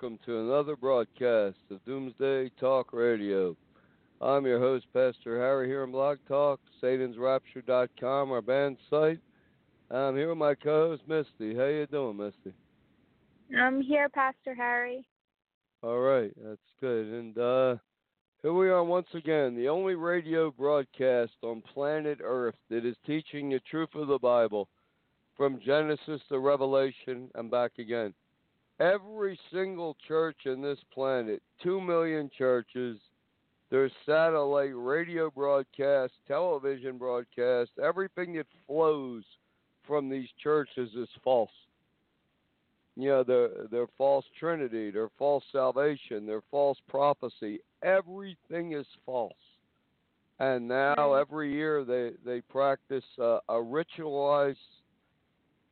welcome to another broadcast of Doomsday Talk Radio. I'm your host, Pastor Harry, here on Blog Talk, SatansRapture.com, our band site. I'm here with my co-host, Misty. How you doing, Misty? I'm here, Pastor Harry. All right, that's good. And uh, here we are once again, the only radio broadcast on planet Earth that is teaching the truth of the Bible from Genesis to Revelation and back again. Every single church in this planet, two million churches, there's satellite radio broadcast, television broadcast, everything that flows from these churches is false. You know, their their false trinity, their false salvation, their false prophecy, everything is false. And now every year they they practice uh, a ritualized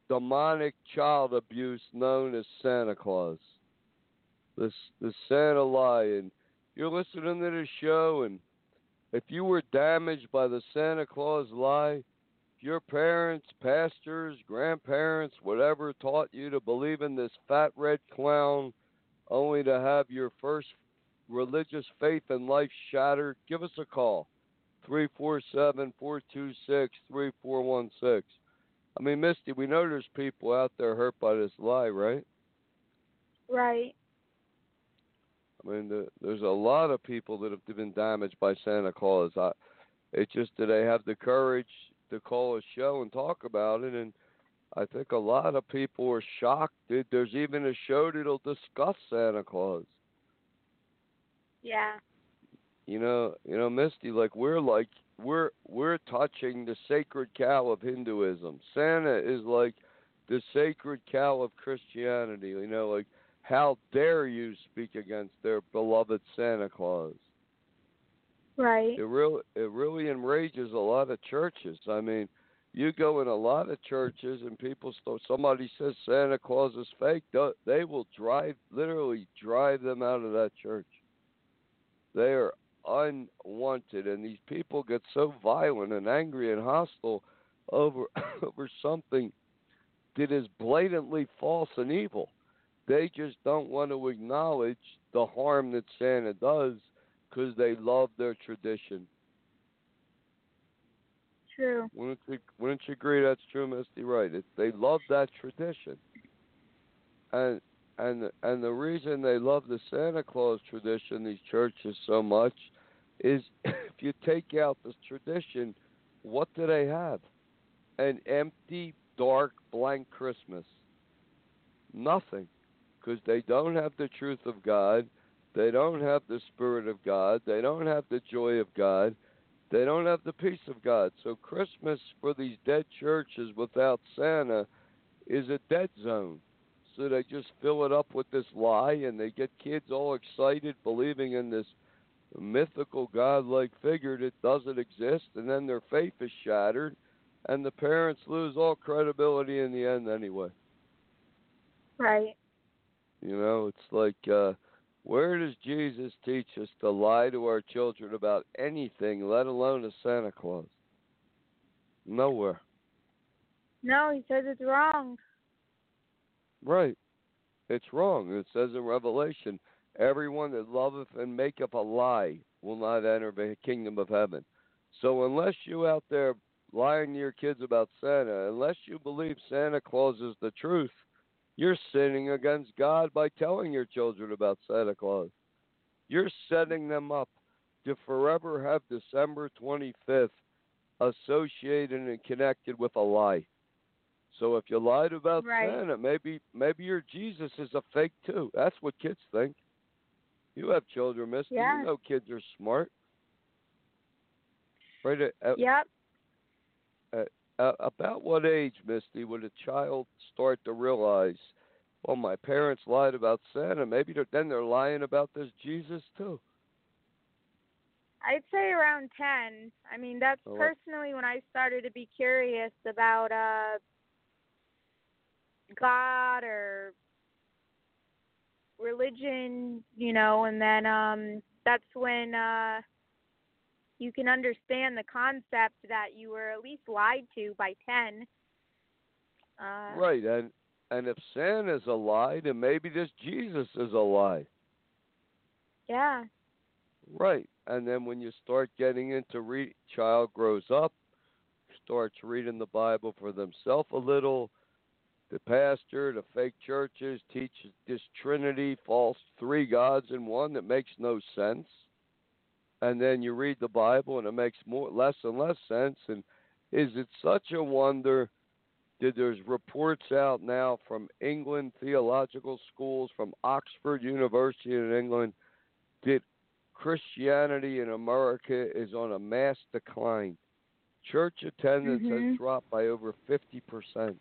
demonic child abuse known as Santa Claus. This the Santa lie, and you're listening to the show, and if you were damaged by the Santa Claus lie, your parents, pastors, grandparents, whatever taught you to believe in this fat red clown, only to have your first religious faith in life shattered, give us a call. 347 426 3416. I mean, Misty, we know there's people out there hurt by this lie, right? Right. I mean, the, there's a lot of people that have been damaged by Santa Claus. I, it's just that they have the courage to call a show and talk about it, and I think a lot of people are shocked. That there's even a show that'll discuss Santa Claus. Yeah. You know, you know, Misty, like we're like we're we're touching the sacred cow of Hinduism. Santa is like the sacred cow of Christianity. You know, like how dare you speak against their beloved Santa Claus? Right. It really it really enrages a lot of churches. I mean, you go in a lot of churches and people start, somebody says Santa Claus is fake, they will drive literally drive them out of that church. They are unwanted and these people get so violent and angry and hostile over over something that is blatantly false and evil. They just don't want to acknowledge the harm that Santa does because they love their tradition. True. Wouldn't you, wouldn't you agree that's true, Misty? Right. It, they love that tradition, and and and the reason they love the Santa Claus tradition, these churches so much, is if you take out this tradition, what do they have? An empty, dark, blank Christmas. Nothing, because they don't have the truth of God. They don't have the Spirit of God. They don't have the joy of God. They don't have the peace of God. So Christmas for these dead churches without Santa is a dead zone. So they just fill it up with this lie and they get kids all excited believing in this mythical godlike figure that doesn't exist and then their faith is shattered and the parents lose all credibility in the end anyway. Right. You know, it's like uh where does Jesus teach us to lie to our children about anything, let alone a Santa Claus? Nowhere. No, he says it's wrong. Right. It's wrong. It says in Revelation, everyone that loveth and maketh a lie will not enter the kingdom of heaven. So unless you out there lying to your kids about Santa, unless you believe Santa Claus is the truth, you're sinning against God by telling your children about Santa Claus. You're setting them up to forever have December 25th associated and connected with a lie. So if you lied about Right. Santa, maybe maybe your Jesus is a fake too. That's what kids think. You have children, Misty. Yeah. You know kids are smart. Right? At, at- Yep. uh, about what age, Misty, would a child start to realize, well, my parents lied about Santa. Maybe they're, then they're lying about this Jesus too. I'd say around 10. I mean, that's Oh, personally when I started to be curious about uh God or religion, you know, and then um that's when uh you can understand the concept that you were at least lied to by 10. Uh Right, and and if sin is a lie, then maybe this Jesus is a lie. Yeah. Right, and then when you start getting into read, child grows up, starts reading the Bible for themselves a little. The pastor, the fake churches teach this Trinity, false three gods in one that makes no sense. And then you read the Bible and it makes more less and less sense. And is it such a wonder that there's reports out now from England theological schools, from Oxford University in England, that Christianity in America is on a mass decline. Church attendance has Mhm. dropped by over 50%.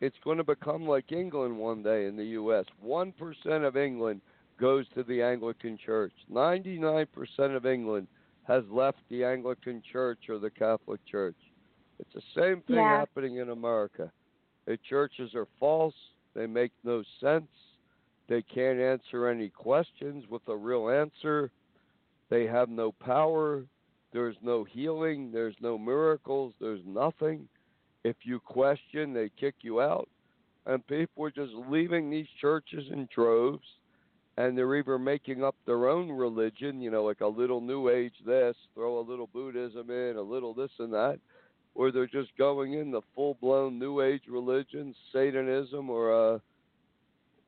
It's going to become like England one day in the U.S. 1% of England goes to the Anglican Church. 99% of England has left the Anglican Church or the Catholic Church. It's the same thing Yeah. happening in America. The churches are false, they make no sense. They can't answer any questions with a real answer. They have no power. There's no healing. There's no miracles. There's nothing. If you question, they kick you out. And people are just leaving these churches in droves. And they're either making up their own religion, you know, like a little New Age this, throw a little Buddhism in, a little this and that, or they're just going in the full blown New Age religion, Satanism, or uh,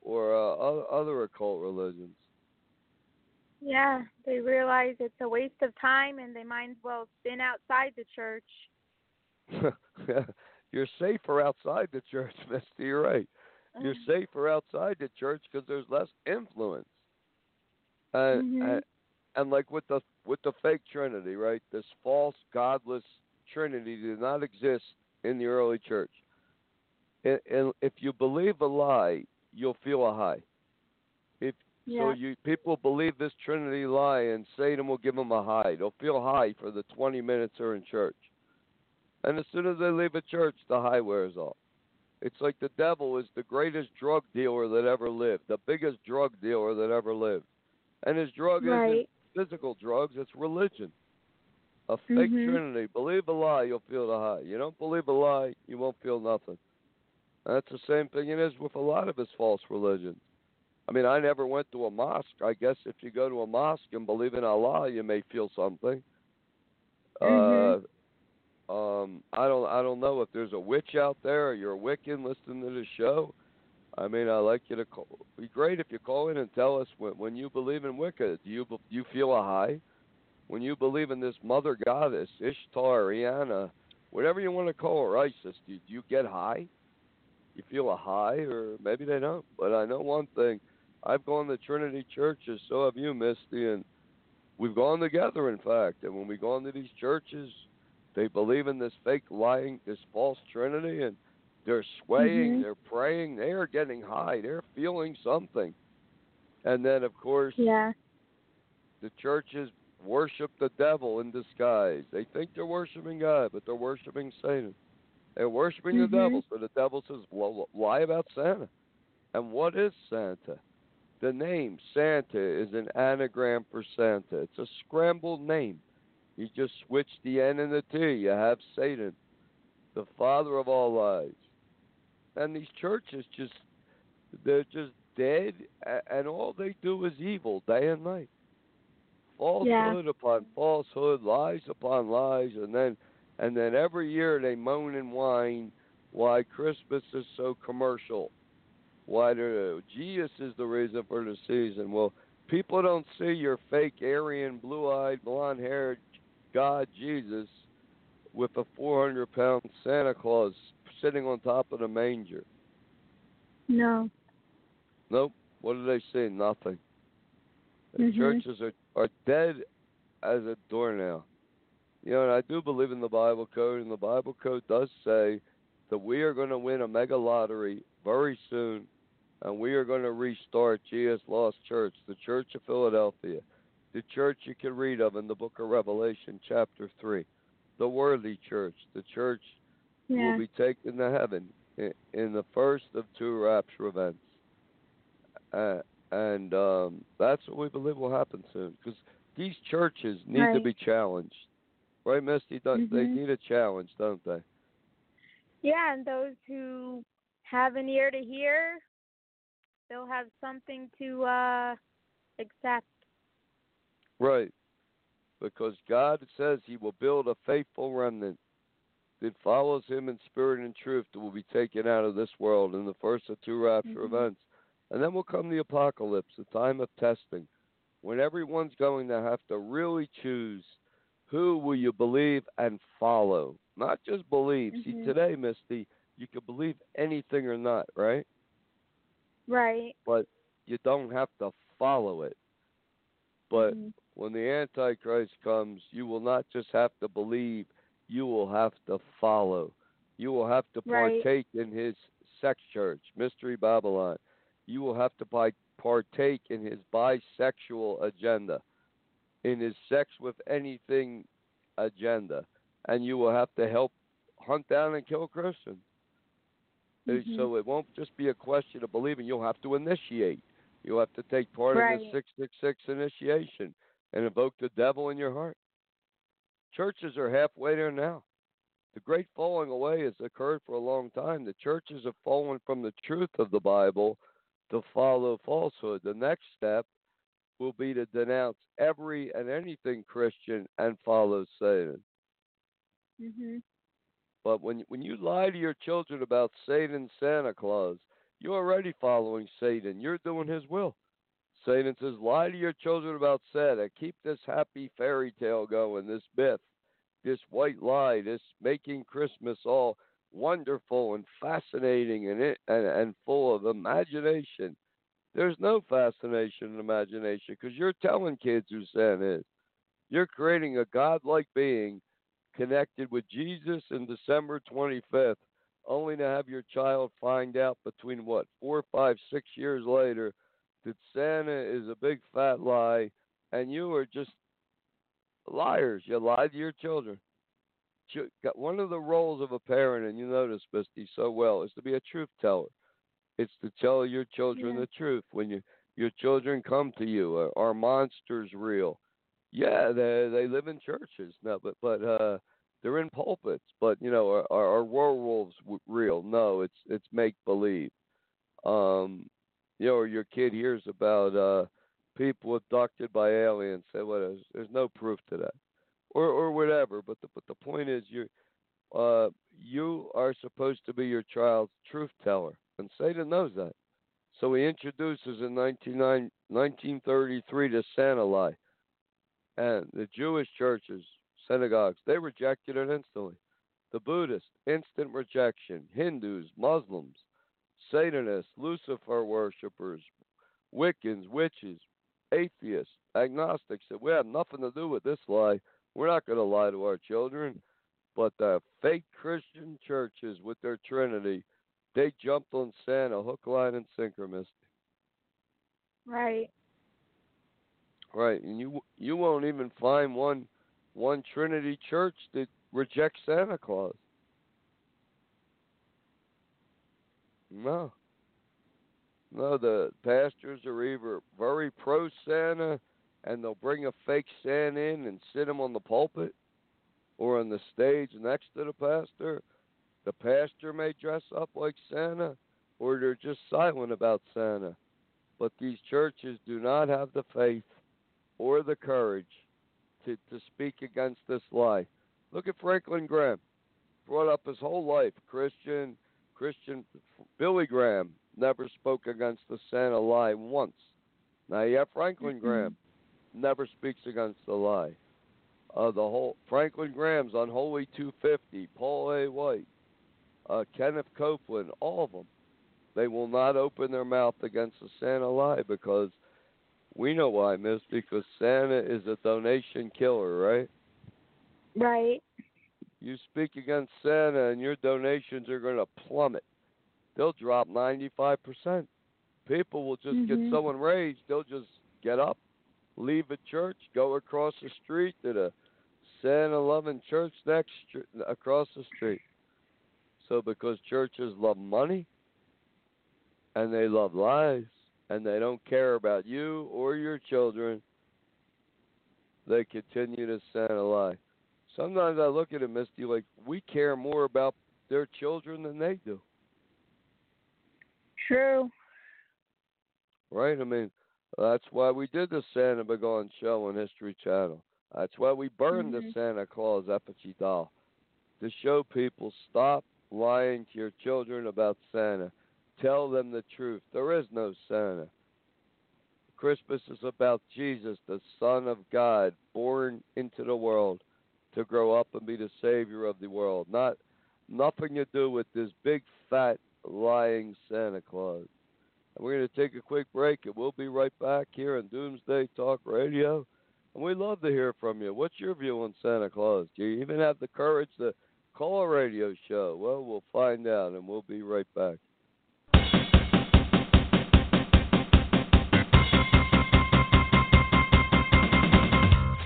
or uh, other occult religions. Yeah, they realize it's a waste of time and they might as well sin outside the church. You're safer outside the church, Misty. You're right. You're Mm. safer outside the church because there's less influence. And, Mhm. and and like with the with the fake Trinity, right? This false, godless Trinity did not exist in the early church. And, and if you believe a lie, you'll feel a high. If Yeah. so, you people believe this Trinity lie, and Satan will give them a high. They'll feel high for the 20 minutes they're in church, and as soon as they leave a church, the high wears off. It's like the devil is the greatest drug dealer that ever lived, the biggest drug dealer that ever lived, and his drug isn't physical drugs; it's religion. A fake Mhm. Trinity. Believe a lie, you'll feel the high. You don't believe a lie, you won't feel nothing. And that's the same thing it is with a lot of his false religions. I mean, I never went to a mosque. I guess if you go to a mosque and believe in Allah, you may feel something. Mhm. Uh, um, I don't, I don't know if there's a witch out there or you're a Wiccan listening to the show. I mean, I like you to call. Be great if you call in and tell us when, when you believe in Wicca. Do you, do you feel a high? When you believe in this mother goddess, Ishtar, Rihanna, whatever you want to call her, Isis, do, do you get high? You feel a high, or maybe they don't. But I know one thing: I've gone to Trinity churches, so have you, Misty, and we've gone together. In fact, and when we go into these churches, they believe in this fake lying, this false Trinity, and they're swaying, Mhm. they're praying, they are getting high, they're feeling something. And then, of course, Yeah. the churches worship the devil in disguise. They think they're worshiping God, but they're worshiping Satan. They're worshiping Mhm. the devil. So the devil says, well, lie about Santa. And what is Santa? The name Santa is an anagram for Satan. It's a scrambled name. You just switch the N and the T. You have Satan, the father of all lies. And these churches just, they're just dead, and all they do is evil day and night. falsehood upon falsehood, lies upon lies, and then and then every year they moan and whine why Christmas is so commercial. Why the Jesus is the reason for the season. Well, people don't see your fake Aryan, blue-eyed, blonde-haired God Jesus with a 400-pound Santa Claus sitting on top of the manger. No. Nope. What do they say? Nothing. The Mhm. churches are, are dead as a doornail. You know, and I do believe in the Bible code, and the Bible code does say that we are going to win a mega lottery very soon, and we are going to restart Jesus Lost Church, the Church of Philadelphia, the church you can read of in the book of Revelation, chapter 3, the worthy church, the church Yeah. will be taken to heaven in, in the first of two rapture events. Uh, and um, that's what we believe will happen soon. Because these churches need to be challenged. Right, Misty? Don't, They need a challenge, don't they? Yeah, and those who have an ear to hear, they'll have something to uh accept. Right. Because God says He will build a faithful remnant that follows Him in spirit and truth that will be taken out of this world in the first of two rapture Mhm. events. And then will come the apocalypse, the time of testing, when everyone's going to have to really choose who will you believe and follow. Not just believe. See, Mhm. today, Misty, you can believe anything or not, right? Right. But you don't have to follow it. But Mhm. When the Antichrist comes, you will not just have to believe, you will have to follow. You will have to Right. partake in his sex church, Mystery Babylon. You will have to partake in his bisexual agenda, in his sex with anything agenda. And you will have to help hunt down and kill Christians. Mhm. So it won't just be a question of believing, you'll have to initiate. You'll have to take part in the 666 initiation and invoke the devil in your heart. Churches are halfway there now. The great falling away has occurred for a long time. The churches have fallen from the truth of the Bible to follow falsehood. The next step will be to denounce every and anything Christian and follow Satan. Mhm. But when when you lie to your children about Satan, Santa Claus, you're already following Satan. You're doing his will. Satan says, lie to your children about Santa. Keep this happy fairy tale going, this myth, this white lie, this making Christmas all wonderful and fascinating and and, and full of imagination. There's no fascination and imagination because you're telling kids who Santa is. You're creating a godlike being connected with Jesus in December 25th, only to have your child find out between what, four, five, six years later that Santa is a big fat lie and you are just liars. You lied to your children. One of the roles of a parent, and you know this, Misty, so well, is to be a truth teller. It's to tell your children Yeah. the truth when you your children come to you. Are, are monsters real? Yeah, they they live in churches no, but but uh, they're in pulpits. But you know, are, are, are werewolves real? No, it's it's make believe. Um, you know, or your kid hears about uh, people abducted by aliens. Say, what? Well, there's no proof to that, or or whatever. But the but the point is, you uh, you are supposed to be your child's truth teller, and Satan knows that. So he introduces in 1933 the Santa lie. And the Jewish churches, synagogues, they rejected it instantly. The Buddhists, instant rejection. Hindus, Muslims, Satanists, Lucifer worshippers, Wiccans, witches, atheists, agnostics that We have nothing to do with this lie. We're not going to lie to our children. But the fake Christian churches with their Trinity, they jumped on Santa hook, line, and sinker, Misty. Right. Right, and you you won't even find one one Trinity church that rejects Santa Claus. No. No, the pastors are either very pro Santa and they'll bring a fake Santa in and sit him on the pulpit or on the stage next to the pastor. The pastor may dress up like Santa or they're just silent about Santa. But these churches do not have the faith or the courage to, to speak against this lie. Look at Franklin Graham. Brought up his whole life Christian, Christian. Billy Graham never spoke against the Santa lie once. Now you have Franklin Mm-hmm. Graham never speaks against the lie. Uh, the whole Franklin Graham's Unholy 250, Paula White, uh, Kenneth Copeland, all of them, they will not open their mouth against the Santa lie because we know why, Miss, because Santa is a donation killer, right? Right. You speak against Santa and your donations are going to plummet. They'll drop 95%. People will just get Mhm. so enraged, they'll just get up, leave a church, go across the street to the Santa loving church next across the street. So because churches love money and they love lies and they don't care about you or your children, they continue to Santa lie. Sometimes I look at it, Misty, like we care more about their children than they do, True. right? I mean, that's why we did the Santa Begone show on History Channel. That's why we burned the Mhm. Santa Claus effigy doll to show people stop lying to your children about Santa. Tell them the truth. There is no Santa. Christmas is about Jesus, the Son of God, born into the world to grow up and be the Savior of the world. Not nothing to do with this big fat lying Santa Claus. And we're going to take a quick break, and we'll be right back here on Doomsday Talk Radio. And we'd love to hear from you. What's your view on Santa Claus? Do you even have the courage to call a radio show? Well, we'll find out, and we'll be right back.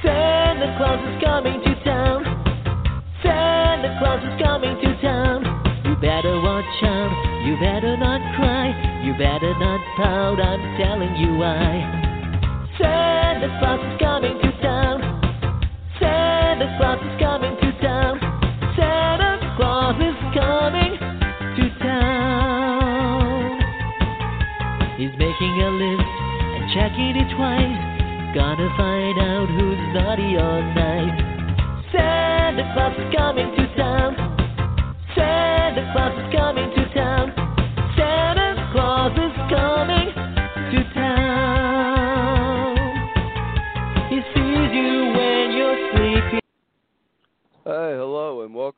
Santa Claus is coming to better watch out. You better not cry. You better not pout. I'm telling you why. Santa Claus is coming to town. Santa Claus is coming to town. Santa Claus is coming to town. He's making a list and checking it twice. Gonna find out who's naughty or nice. Santa Claus is coming to town.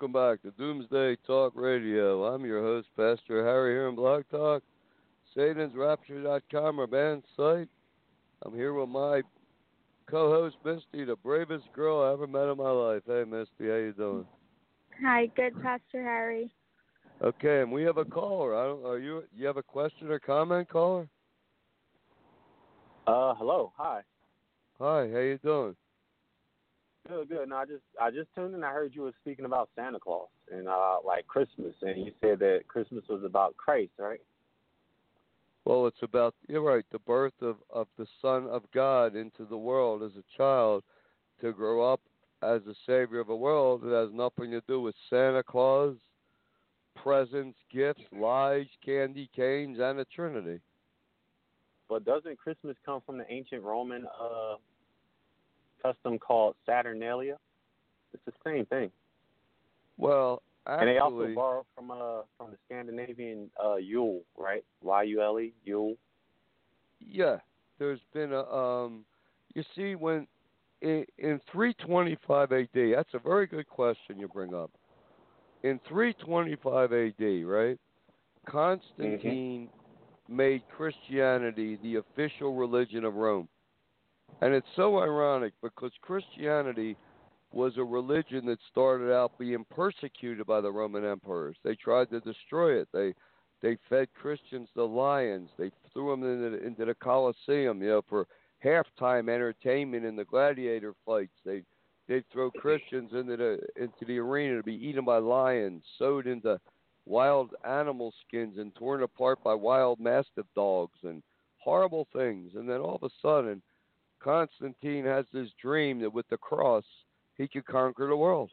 Welcome back to Doomsday Talk Radio. I'm your host, Pastor Harry here on Blog Talk, SatansRapture.com, our band site. I'm here with my co-host Misty, the bravest girl I ever met in my life. Hey, Misty, how you doing? Hi, good, Pastor Harry. Okay, and we have a caller. I don't, are you? You have a question or comment, caller? Uh, hello, hi. Hi, how you doing? Good, good. No, I just I just tuned in. I heard you were speaking about Santa Claus and uh like Christmas, and you said that Christmas was about Christ, right? Well, it's about you're right, the birth of of the Son of God into the world as a child to grow up as a savior of the world. It has nothing to do with Santa Claus, presents, gifts, lies, candy canes, and a Trinity. But doesn't Christmas come from the ancient Roman uh custom called Saturnalia? It's the same thing. Well, and they also actually, borrowed from uh from the Scandinavian uh Yule, right? Y U L E Yule. yeah, there's been a um. You see, when in, in 325 AD, that's a very good question you bring up. In 325 AD, right? Constantine made Christianity the official religion of Rome. And it's so ironic because Christianity was a religion that started out being persecuted by the Roman emperors. They tried to destroy it. They they fed Christians to lions. They threw them into the, into the Colosseum, you know, for halftime entertainment in the gladiator fights. They they'd throw Christians into the into the arena to be eaten by lions, sewed into wild animal skins and torn apart by wild mastiff dogs and horrible things. And then all of a sudden, Constantine has this dream that with the cross he could conquer the world.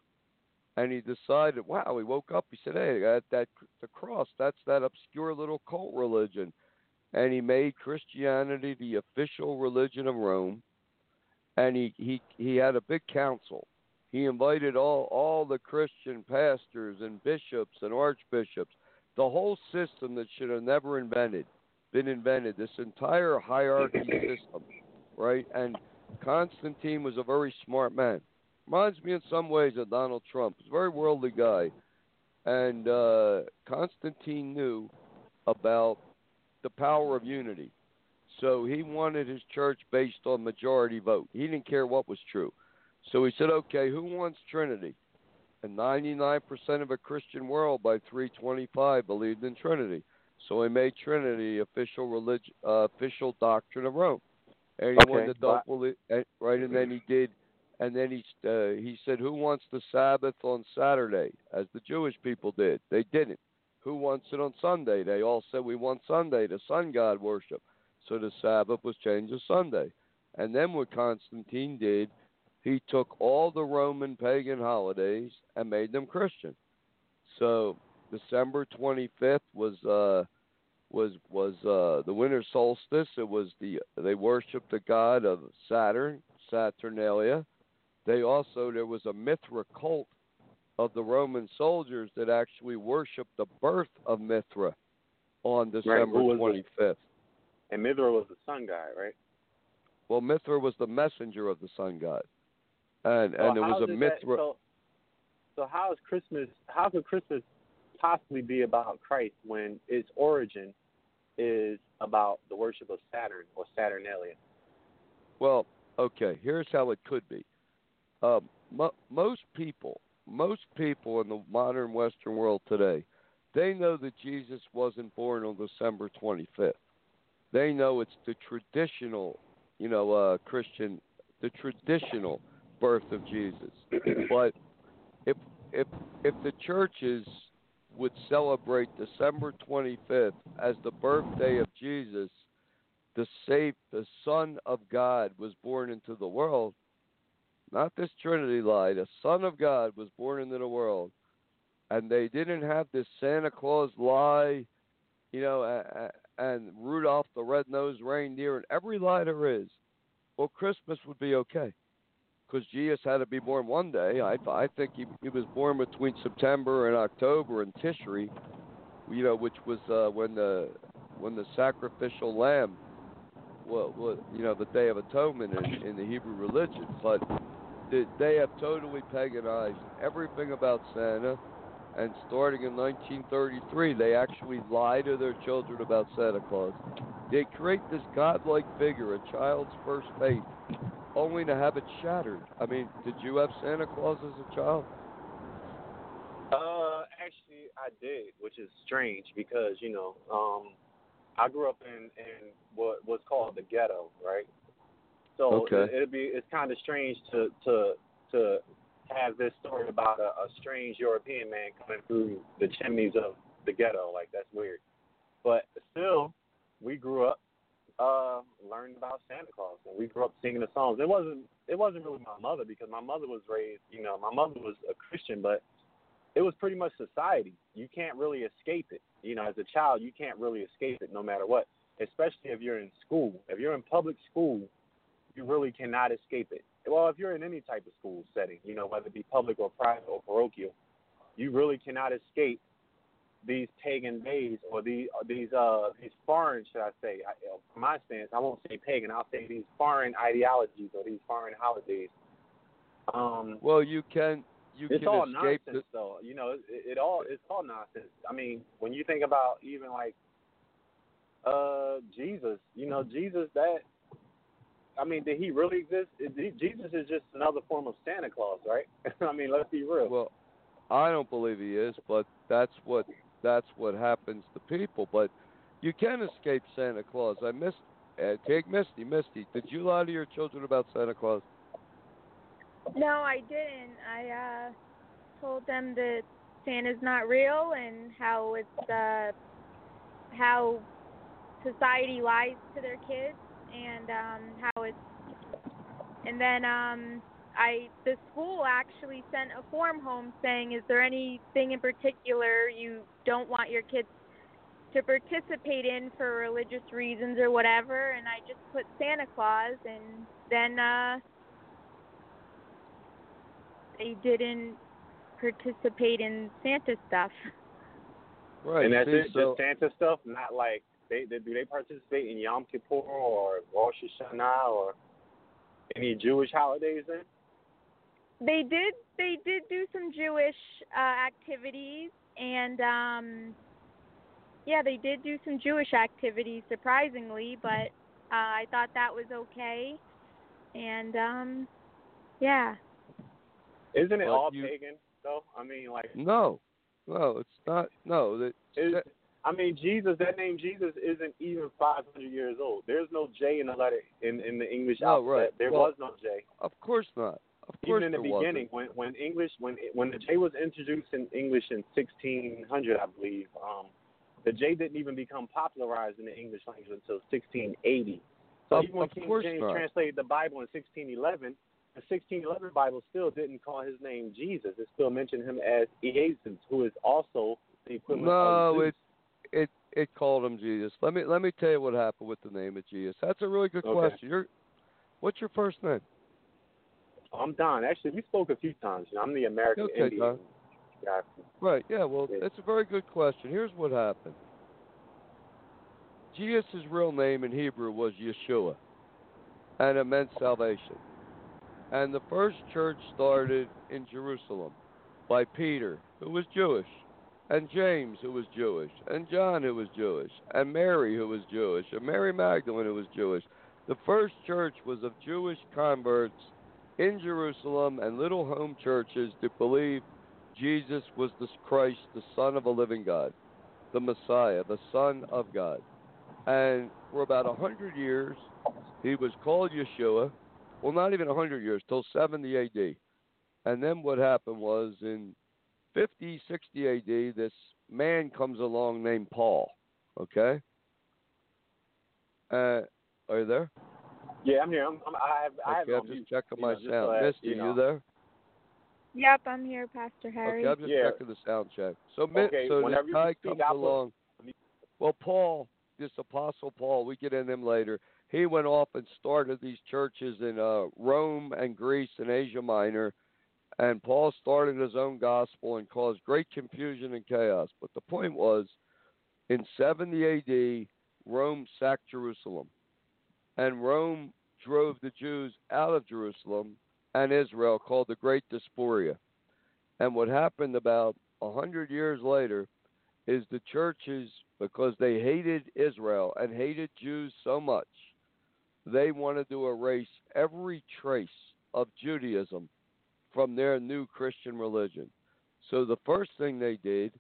And he decided, wow, he woke up, he said, hey, that, that the cross, that's that obscure little cult religion. And he made Christianity the official religion of Rome. and he he he had a big council. He invited all all the Christian pastors and bishops and archbishops, the whole system that should have never invented been invented. This entire hierarchy system, right? And Constantine was a very smart man. Reminds me in some ways of Donald Trump. He's a very worldly guy, and uh, Constantine knew about the power of unity. So he wanted his church based on majority vote. He didn't care what was true. So he said, okay, who wants Trinity? And 99% of a Christian world by 325 believed in Trinity. So he made Trinity official religion, uh, official doctrine of Rome. Anyone Okay, that don't but- believe, right? And then he did, and then he uh, he said, "Who wants the Sabbath on Saturday?" As the Jewish people did. They didn't. Who wants it on Sunday? They all said, "We want Sunday, the sun god worship." So the Sabbath was changed to Sunday. And then what Constantine did, he took all the Roman pagan holidays and made them Christian. So December 25th was uh was was uh the winter solstice. It was the they worshipped the god of Saturn, Saturnalia. They also there was a Mithra cult of the Roman soldiers that actually worshipped the birth of Mithra on December was it? 25th. And Mithra was the sun guy, right? Well, Mithra was the messenger of the sun god, and and how was a Mithra. That, so, so how is Christmas? How could Christmas possibly be about Christ when its origin is about the worship of Saturn or Saturnalia? Well, okay. Here's how it could be. Um, mo- most people, most people in the modern Western world today, they know that Jesus wasn't born on December 25th. They know it's the traditional, you know, uh, Christian, the traditional birth of Jesus. but if if if the churches would celebrate December 25th as the birthday of Jesus, the safe, the Son of God was born into the world. Not this Trinity lie. The Son of God was born into the world, and they didn't have this Santa Claus lie, you know, and Rudolph the red-nosed reindeer and every lie there is. Well, Christmas would be okay, because Jesus had to be born one day. I I think he he was born between September and October in Tishri, you know, which was uh, when the when the sacrificial lamb what what you know the Day of Atonement in, in the Hebrew religion, but the, they have totally paganized everything about Santa. And starting in 1933, they actually lie to their children about Santa Claus. They create this godlike figure, a child's first faith, only to have it shattered. I mean, did you have Santa Claus as a child? Uh, actually, I did, which is strange because you know, um, I grew up in in what what's called the ghetto, right? So Okay. it, it'd be it's kind of strange to to to have this story about a, a strange European man coming through the chimneys of the ghetto. Like that's weird. But still, we grew up uh learning about Santa Claus, and we grew up singing the songs. It wasn't it wasn't really my mother because my mother was raised, you know, my mother was a Christian, but it was pretty much society. You can't really escape it. You know, as a child, you can't really escape it no matter what. Especially if you're in school. If you're in public school, you really cannot escape it. Well, if you're in any type of school setting, you know, whether it be public or private or parochial, you really cannot escape these pagan days or these these uh these foreign, should I say? I, from my stance, I won't say pagan. I'll say these foreign ideologies or these foreign holidays. Um, Well, you can you it's can all escape nonsense, though. You know, it, it all it's all nonsense. I mean, when you think about even like uh Jesus, you know, Jesus that I mean, did he really exist? Is he- Jesus is just another form of Santa Claus, right? I mean, let's be real. Well, I don't believe he is, but that's what that's what happens to people. But you can escape Santa Claus. I missed. Uh, take Misty. Misty, did you lie to your children about Santa Claus? No, I didn't. I uh told them that Santa's not real and how it's uh how society lies to their kids and um how it's and then um I the school actually sent a form home saying is there anything in particular you don't want your kids to participate in for religious reasons or whatever and I just put Santa Claus and then uh they didn't participate in Santa stuff. Right. and that's see, it, so, just Santa stuff, not like they, they do they participate in Yom Kippur or Rosh Hashanah or any Jewish holidays then? They did they did do some Jewish uh activities and um yeah, they did do some Jewish activities surprisingly, but uh I thought that was okay. And um yeah. Isn't it But all you- pagan though? I mean like no, no, it's not. No, that, is, that- I mean Jesus that name Jesus isn't even five hundred years old. There's no J in the letter in, in the English No, alphabet. right. There Well, was no J. of course not. Of course Even in the wasn't. beginning, when when English when when the J was introduced in English in 1600, I believe, um, the J didn't even become popularized in the English language until 1680. So Of- even when King course James not. translated the Bible in 1611, the 1611 Bible still didn't call his name Jesus. It still mentioned him as Jesus, who is also the equivalent No, of it it it called him Jesus. Let me let me tell you what happened with the name of Jesus. That's a really good Okay. question. You're, what's your first name? I'm Don. Actually, we spoke a few times. You know, I'm the American Okay, Indian Don. guy. Right. Yeah. Well, Yeah. that's a very good question. Here's what happened. Jesus' real name in Hebrew was Yeshua, and it meant salvation. And the first church started in Jerusalem by Peter, who was Jewish, and James, who was Jewish, and John, who was Jewish, and Mary, who was Jewish, and Mary Magdalene, who was Jewish. The first church was of Jewish converts in Jerusalem and little home churches that believed Jesus was the Christ, the Son of a living God, the Messiah, the Son of God. And for about a hundred years, he was called Yeshua. Well, not even a hundred years, till 70 A.D. And then what happened was in 50, 60 A.D., this man comes along named Paul. Okay. Uh, are you there? Yeah, I'm here. I'm, I'm, I have, I have okay, it I'm on just mute. checking you my know, sound. so Misty, you know. you there? Yep, I'm here, Pastor Harry. Okay, I'm just Yeah. checking the sound check. So, Okay, so this whenever you guy comes I'll put- along. Well, Paul, this apostle Paul, we get in him later. He went off and started these churches in uh, Rome and Greece and Asia Minor, and Paul started his own gospel and caused great confusion and chaos. But the point was, in 70 A.D., Rome sacked Jerusalem, and Rome drove the Jews out of Jerusalem and Israel, called the Great Diaspora. And what happened about a hundred years later is the churches, because they hated Israel and hated Jews so much, they wanted to erase every trace of Judaism from their new Christian religion. So the first thing they did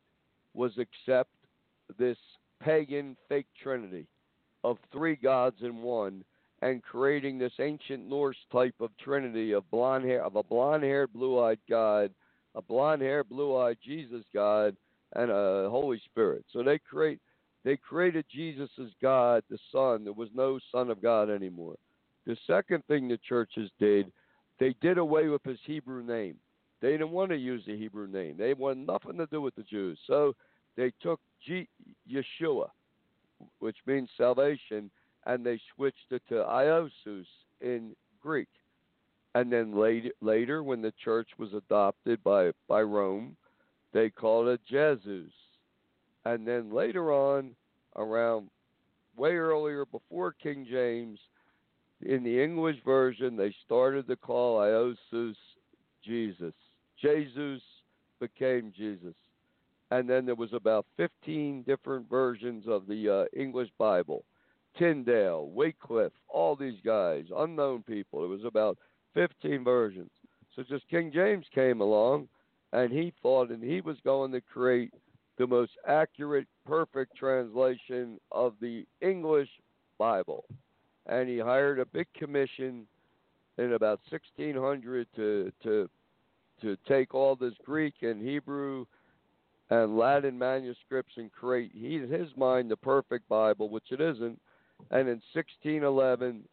was accept this pagan fake trinity of three gods in one and creating this ancient Norse type of trinity of blonde hair of a blonde haired blue eyed God, a blonde haired blue eyed Jesus God, and a Holy Spirit. So they create they created Jesus as God, the Son. There was no Son of God anymore. The second thing the churches did, they did away with his Hebrew name. They didn't want to use the Hebrew name. They wanted nothing to do with the Jews. So they took G- Yeshua, which means salvation, and they switched it to Iosus in Greek. And then later, later when the church was adopted by, by Rome, they called it Jesus. And then later on, around way earlier, before King James, in the English version, they started to call Iosus Jesus. Jesus became Jesus. And then there was about 15 different versions of the uh, English Bible. Tyndale, Wycliffe, all these guys, unknown people. It was about 15 versions. So just King James came along, and he thought, and he was going to create the most accurate, perfect translation of the English Bible. And he hired a big commission in about 1600 to to to take all this Greek and Hebrew and Latin manuscripts and create, he, in his mind, the perfect Bible, which it isn't. And in 1611,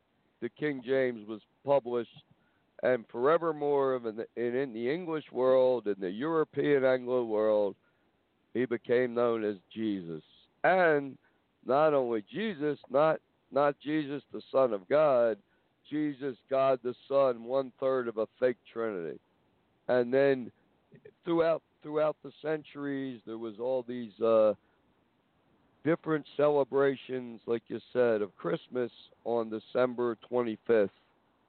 the King James was published, and forevermore, in the, in, in the English world, in the European Anglo world, he became known as Jesus. And not only Jesus, not not Jesus, the Son of God, Jesus, God the Son, one third of a fake Trinity. and then throughout throughout the centuries, there was all these uh, different celebrations, like you said, of Christmas on December 25th.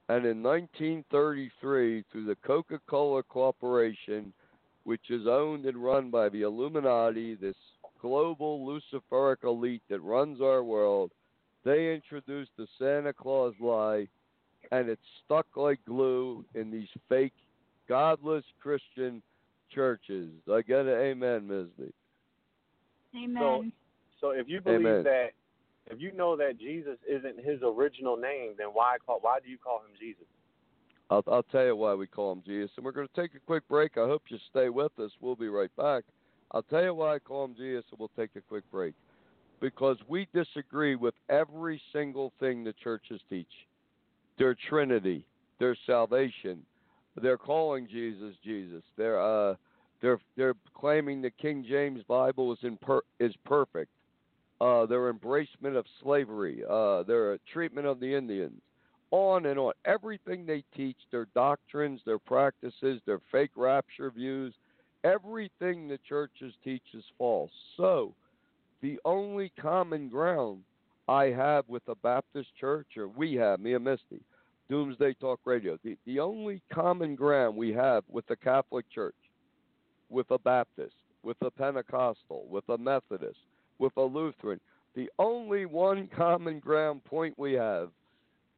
And in 1933, through the Coca Cola Corporation, which is owned and run by the Illuminati, this global Luciferic elite that runs our world, they introduced the Santa Claus lie, and it's stuck like glue in these fake, godless Christian churches. I get it. Amen, Misty. Amen. So if you believe Amen. that, if you know that Jesus isn't his original name, then why call? Why do you call him Jesus? I'll, I'll tell you why we call him Jesus. And we're going to take a quick break. I hope you stay with us. We'll be right back. I'll tell you why I call him Jesus, and we'll take a quick break. Because we disagree with every single thing the churches teach their Trinity, their salvation. They're calling Jesus Jesus. They're uh, they're they're claiming the King James Bible is in per, is perfect. Uh, their embracement of slavery, uh, their treatment of the Indians, on and on. Everything they teach, their doctrines, their practices, their fake rapture views, everything the churches teach is false. So, the only common ground I have with a Baptist church, or we have, me and Misty, Doomsday Talk Radio, the, the only common ground we have with the Catholic Church, with a Baptist, with a Pentecostal, with a Methodist, with a Lutheran, the only one common ground point we have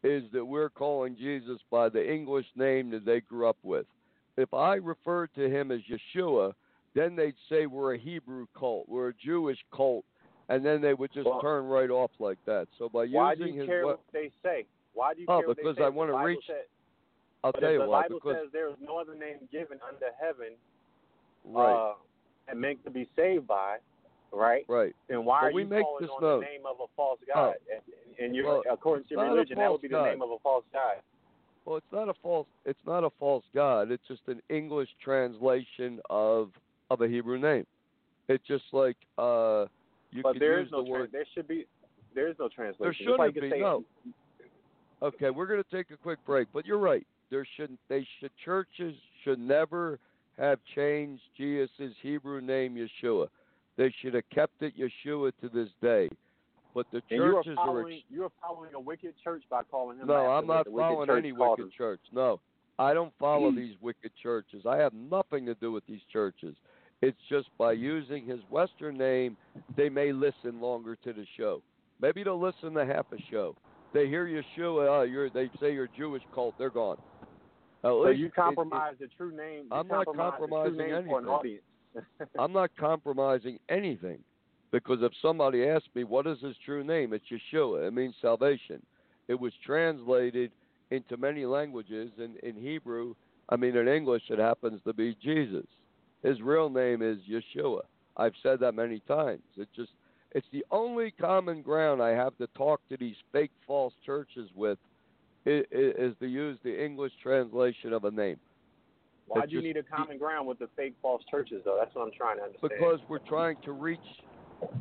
is that we're calling Jesus by the English name that they grew up with. If I referred to him as Yeshua, then they'd say we're a Hebrew cult, we're a Jewish cult, and then they would just Well, turn right off like that. So by using Why do you his, care what they say? Why do you Oh, because? I wanna reach- said- I'll tell you the why. Bible Because says there is no other name given under heaven, right, uh, and meant to be saved by, right? right. Then why But are we you make calling this on known. the name of a false god? And, and Well, according to a religion, that would be the name of a false god. Well, it's not a false. It's not a false god. It's just an English translation of of a Hebrew name. It's just like uh, you but could there use is no the word. trans- there should be there is no translation. There shouldn't be. say- No. Okay, we're going to take a quick break, but you're right. There shouldn't. They should. Churches should never have changed Jesus' Hebrew name Yeshua. They should have kept it Yeshua to this day. But the And you are churches are. following you are following a wicked church by calling him. No, I'm not the wicked following any wicked church. No, I don't follow Hmm. these wicked churches. I have nothing to do with these churches. It's just by using his Western name, they may listen longer to the show. Maybe they'll listen to half a show. They hear Yeshua, uh, oh, you're, they say you're a Jewish cult, they're gone. At So you it- it- compromise the true name. I'm not compromise compromising name for an anything. audience. I'm not compromising anything because if somebody asks me what is his true name, it's Yeshua. It means salvation. It was translated into many languages. In in Hebrew, I mean in English, it happens to be Jesus. His real name is Yeshua. I've said that many times. It just it's the only common ground I have to talk to these fake false churches with i- i- is to use the English translation of a name. Why It's do you just- need a common ground with the fake false churches though? That's what I'm trying to understand. because we're trying to reach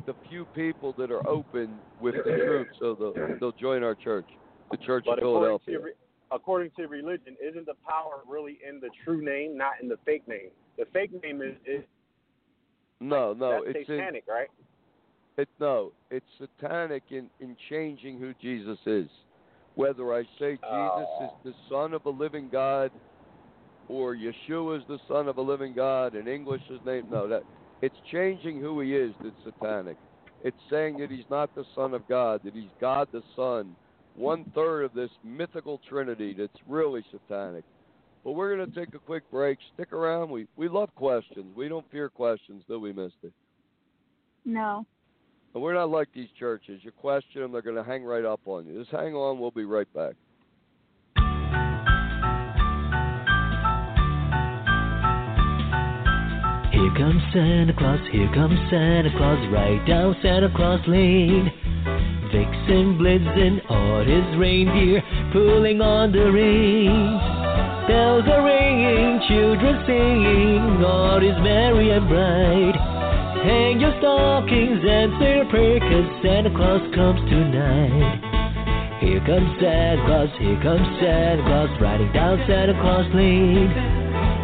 the few people that are open with the truth, so they'll, they'll join our church, the Church but of to, Philadelphia. re- according to religion, isn't the power really in the true name, not in the fake name? The fake name is, is No, no, that's it's in, satanic, right? It. No, it's satanic in in changing who Jesus is. Whether I say Jesus is Oh. the Son of a living God, or Yeshua is the Son of a living God, in English his name. No, that it's changing who he is that's satanic. It's saying that he's not the Son of God, that he's God the Son, one third of this mythical Trinity that's really satanic. But we're going to take a quick break. Stick around. We we love questions. We don't fear questions, do we, Misty? No. And we're not like these churches. You question them, they're going to hang right up on you. Just hang on. We'll be right back. Here comes Santa Claus, here comes Santa Claus, right down Santa Claus Lane. Vixen, Blitzen, all his reindeer pulling on the reins. Bells are ringing, children singing, all is merry and bright. Hang your stockings and say a prayer, 'cause Santa Claus comes tonight. Here comes Santa Claus, here comes Santa Claus, riding down Santa Claus Lane.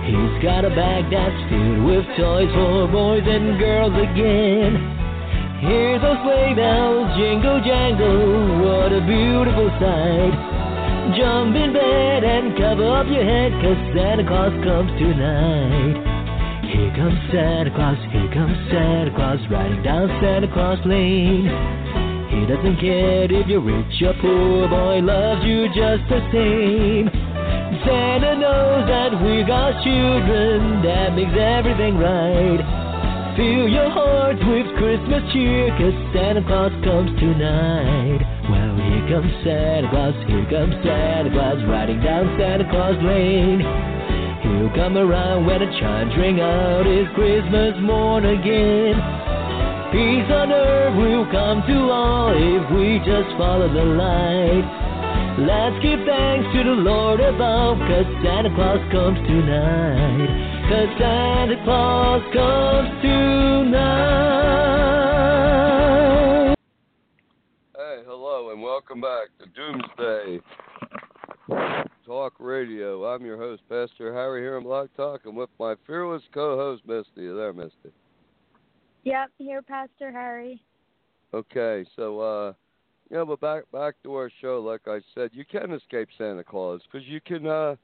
He's got a bag that's filled with toys for boys and girls again. Hear those sleigh bells jingle jangle, what a beautiful sight. Jump in bed and cover up your head, cause Santa Claus comes tonight. Here comes Santa Claus, here comes Santa Claus, riding down Santa Claus Lane. He doesn't care if you're rich or poor, boy loves you just the same. Santa knows that we got children, that makes everything right. Fill your heart with Christmas cheer, cause Santa Claus comes tonight. Well, here comes Santa Claus, here comes Santa Claus, riding down Santa Claus Lane. He'll come around when the chimes ring out, it's Christmas morn again. Peace on earth will come to all if we just follow the light. Let's give thanks to the Lord above, cause Santa Claus comes tonight. Cause Santa Claus comes tonight. Hey, hello, and welcome back to Doomsday Talk Radio. I'm your host, Pastor Harry, here on Blog Talk, and with my fearless co-host, Misty. You there, Misty? Yep, here, Pastor Harry. Okay, so uh, you know, but back back to our show. Like I said, you can escape Santa Claus because you can uh,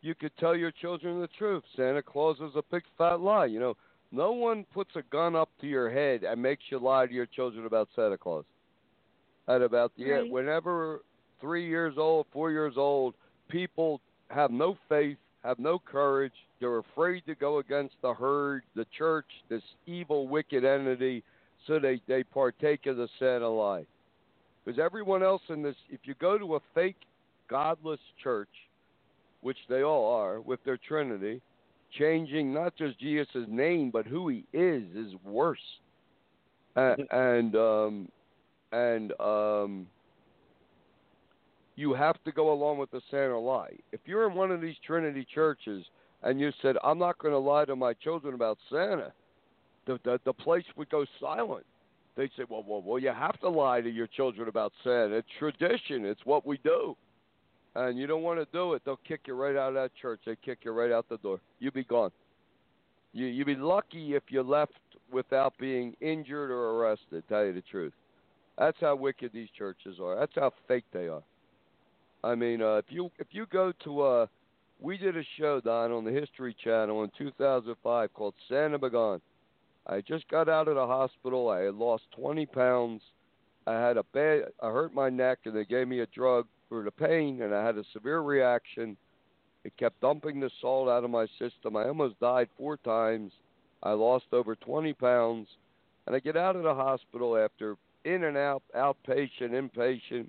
you could tell your children the truth. Santa Claus is a big fat lie. You know, no one puts a gun up to your head and makes you lie to your children about Santa Claus. At about the Right. whenever three years old, four years old, people have no faith, have no courage. They're afraid to go against the herd, the church, this evil, wicked entity. So they they partake of the Santa lie. Because everyone else in this, if you go to a fake, godless church, which they all are, with their Trinity, changing not just Jesus' name but who he is is worse. Uh, and um, and um, you have to go along with the Santa lie. If you're in one of these Trinity churches and you said, "I'm not going to lie to my children about Santa," the the, the place would go silent. They'd say, "Well, well, well, you have to lie to your children about Santa. It's tradition. It's what we do." And you don't want to do it, they'll kick you right out of that church. They kick you right out the door. You'd be gone. You you'd be lucky if you left without being injured or arrested. Tell you the truth, that's how wicked these churches are. That's how fake they are. I mean, uh, if you if you go to uh, we did a show Don on the History Channel in 2005 called Santa Begone. I just got out of the hospital. I had lost 20 pounds. I had a bad. I hurt my neck, and they gave me a drug for the pain, and I had a severe reaction. It kept dumping the salt out of my system. I almost died four times. I lost over 20 pounds, and I get out of the hospital after in and out, outpatient, inpatient.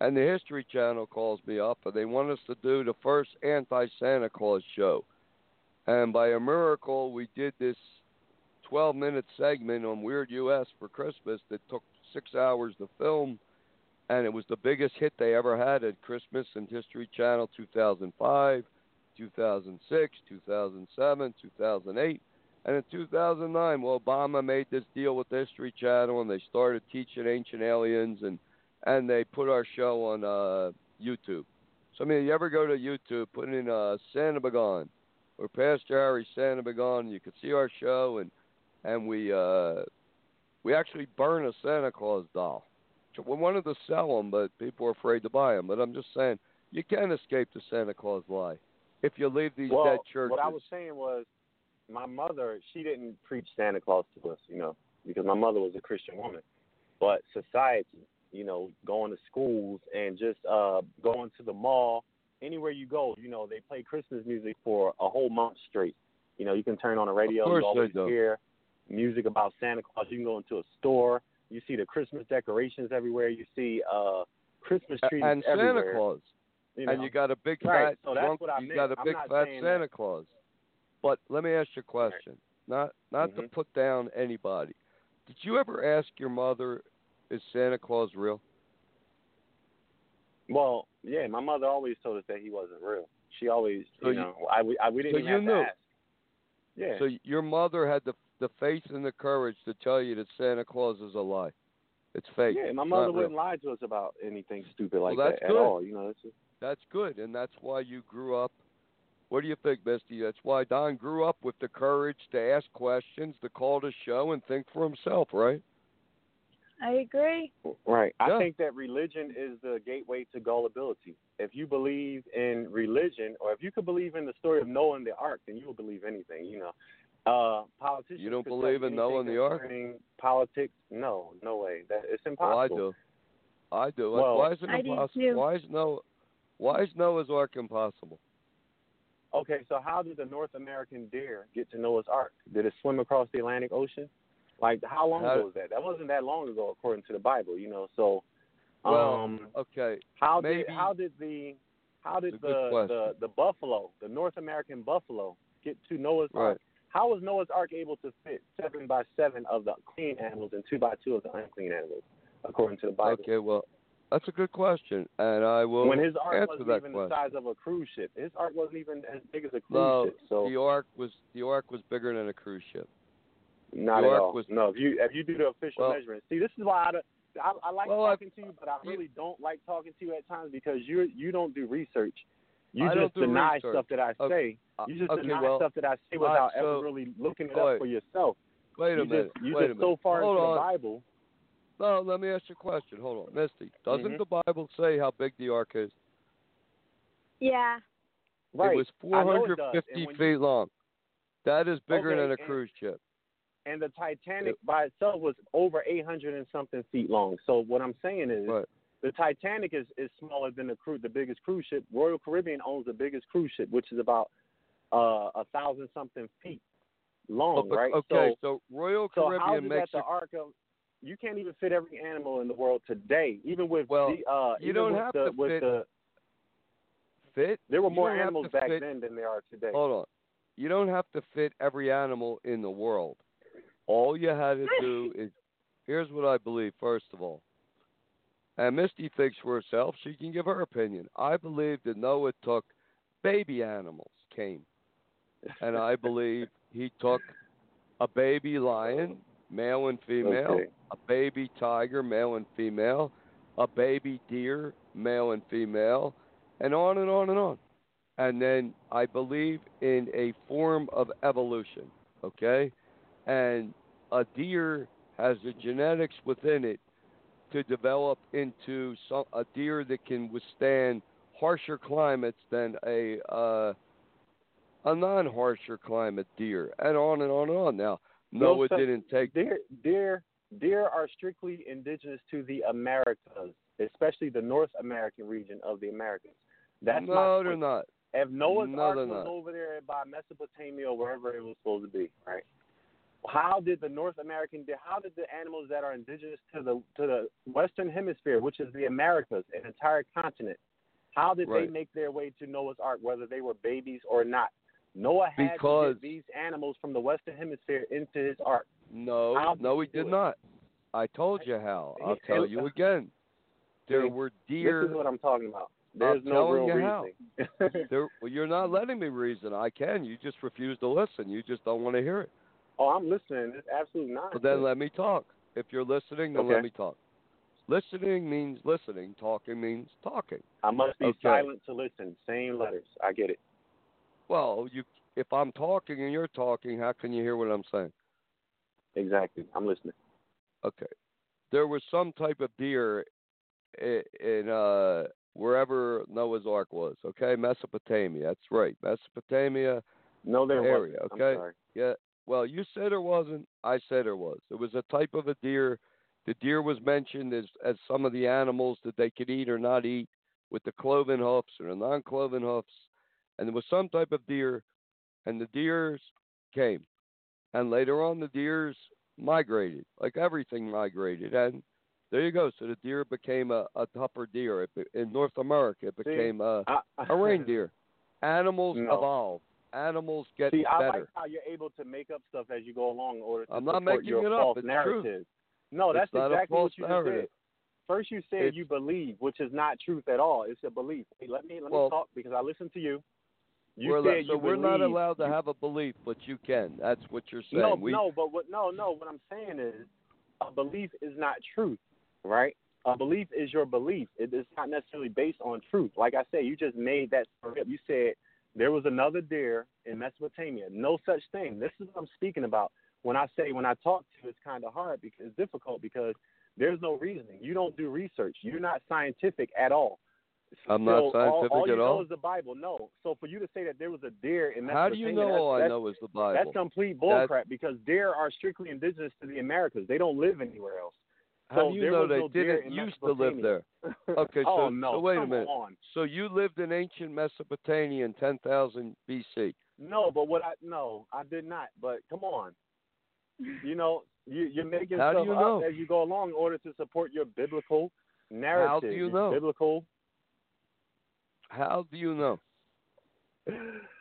And the History Channel calls me up, and they want us to do the first anti Santa Claus show. And by a miracle, we did this 12 minute segment on Weird US for Christmas that took six hours to film. And it was the biggest hit they ever had at Christmas and History Channel 2005, 2006, 2007, 2008. And in 2009, well, Obama made this deal with the History Channel, and they started teaching ancient aliens, and and they put our show on uh, YouTube. So I mean, you ever go to YouTube, put in uh, Santa Begone or Pastor Harry Santa Begone, you can see our show, and and we uh, we actually burn a Santa Claus doll. We wanted to sell them, but people were afraid to buy them. But I'm just saying, you can't escape the Santa Claus lie if you leave these well, dead churches. what I was saying was, my mother, she didn't preach Santa Claus to us, you know, because my mother was a Christian woman. But society, you know, going to schools and just uh going to the mall, anywhere you go, you know, they play Christmas music for a whole month straight. You know, you can turn on the radio, you always hear music about Santa Claus. You can go into a store, you see the Christmas decorations everywhere. You see uh Christmas trees and everywhere. Santa Claus. You know? and you got a big Right, fat so drunk, you meant. got a big fat Santa that- Claus. But let me ask you a question. Not not to Mhm. put down anybody. Did you ever ask your mother, is Santa Claus real? Well, yeah, my mother always told us that he wasn't real. She always, So you you- know, I, we, I we didn't so have knew. to ask. Yeah. So your mother had the the faith and the courage to tell you that Santa Claus is a lie. It's fake. yeah, my mother not real. wouldn't lie to us about anything stupid like Well, that's that good. at all. You know, that's just, That's good, and that's why you grew up What do you think, Misty? That's why Don grew up with the courage to ask questions, to call the show, and think for himself, right? I agree. Right. I Yeah. think that religion is the gateway to gullibility. If you believe in religion, or if you could believe in the story of Noah and the ark, then you will believe anything. You know, uh, politicians. You don't believe in Noah and the ark? Politics? No, no way. That it's Well, impossible. I do. I do. Well, why is it impossible? Why is Noah? Why is Noah's Ark impossible? Okay, so how did the North American deer get to Noah's Ark? Did it swim across the Atlantic Ocean? Like how long How- ago was that? That wasn't that long ago, according to the Bible. You know, so Well, um, Okay. how maybe- did how did the how did It's a good the, the the buffalo, the North American buffalo, get to Noah's Right. Ark? How was Noah's Ark able to fit seven by seven of the clean animals and two by two of the unclean animals, according to the Bible? Okay. Well, that's a good question, and I will when his ark wasn't even question. the size of a cruise ship, his ark wasn't even as big as a cruise no, ship. So the Ark was the Ark was bigger than a cruise ship. Not The at all. was- no, if you if you do the official Well- measurement, see, this is why I, I, I like Well, I- talking to you, but I you- really don't like talking to you at times because you you don't do research. You I just don't do deny research. stuff that I Okay, say. Uh, You just okay, deny well, stuff that I say without so- ever really looking it all up right. for yourself. Wait a you minute. just you wait a just minute. so far Hold into on. the Bible. No, let me ask you a question. Hold on, Misty. Doesn't Mhm. the Bible say how big the Ark is? Yeah. Right. It was I it 450 feet you- long. That is bigger Okay, than a and- cruise ship. And the Titanic by itself was over 800 and something feet long. So what I'm saying is, Right. the Titanic is, is smaller than the cru- the biggest cruise ship. Royal Caribbean owns the biggest cruise ship, which is about uh, a thousand something feet long, Oh, right? Okay, So, so, Royal so how Caribbean makes that the Ark of? You can't even fit every animal in the world today, even with Well, the uh, you don't have the, to with fit- the fit. there were more animals back fit- then than there are today. Hold on. You don't have to fit every animal in the world. All you had to do is here's what I believe, first of all. And Misty thinks for herself, she can give her opinion. I believe that Noah took baby animals, came. And I believe he took a baby lion, male and female, Okay. a baby tiger, male and female, a baby deer, male and female, and on and on and on. And then I believe in a form of evolution, okay? And a deer has the genetics within it to develop into some, a deer that can withstand harsher climates than a uh, a non-harsher climate deer, and on and on and on. Now, No, Noah sir. didn't take Deer, deer, deer are strictly indigenous to the Americas, especially the North American region of the Americas. That's no, they're not. If Noah's No, Ark was not. over there by Mesopotamia or wherever it was supposed to be, right? How did the North American, how did the animals that are indigenous to the to the Western Hemisphere, which is the Americas, an entire continent, how did Right. they make their way to Noah's Ark, whether they were babies or not? Noah had Because- to get these animals from the Western Hemisphere into his ark. No, How no, he did it? not. I told you how. I'll tell you again. There were This deer. is what I'm talking about. There's no telling real you how. reasoning. There, well, you're not letting me reason. I can. You just refuse to listen. You just don't want to hear it. Oh, I'm listening. It's absolutely not. But then let me talk. If you're listening, then Okay. let me talk. Listening means listening. Talking means talking. I must be Okay. silent to listen. Same letters. I get it. Well, you. If I'm talking and you're talking, how can you hear what I'm saying? Exactly. I'm listening. Okay. There was some type of deer in uh wherever Noah's Ark was. Okay, Mesopotamia. That's right, Mesopotamia No, there area. wasn't. Okay. Yeah. Well, you said there wasn't. I said there was. It was a type of a deer. The deer was mentioned as as some of the animals that they could eat or not eat, with the cloven hoofs or the non-cloven hoofs, and there was some type of deer, and the deers came, and later on the deers migrated, like everything migrated, and there you go. So the deer became a, a tougher deer. It, in North America, it See, became a, I, a reindeer. Animals No. evolve. Animals get See, I like how you're able to make up stuff as you go along in order to I'm not making your it up. false It's narrative. truth. No, that's a exactly what you narrative. did. First, you said It's- you believe, which is not truth at all. It's a belief. Hey, let me let Well- me talk because I listened to you. You we're said allo- so we're not allowed to You- have a belief, but you can. That's what you're saying. No, we, no, but what? No, no. What I'm saying is, a belief is not truth, right? A belief is your belief. It is not necessarily based on truth. Like I said, you just made that up. You said There was another deer in Mesopotamia. No such thing. This is what I'm speaking about. When I say when I talk to you, it's kind of hard because it's difficult because there's no reasoning. You don't do research. You're not scientific at all. I'm So not all, scientific all you at know all. is the Bible. No. So for you to say that there was a deer in Mesopotamia, How do you know all I know is the Bible? that's complete bullcrap because deer are strictly indigenous to the Americas. They don't live anywhere else. How so do you know they no didn't used to live there? Okay, oh so- no! so wait a minute. On. So you lived in ancient Mesopotamia in 10,000 BC. No, but what I no, I did not. But come on, you know, you, you're making How stuff you up as you go along in order to support your biblical narrative. How do you know? Biblical. How do you know?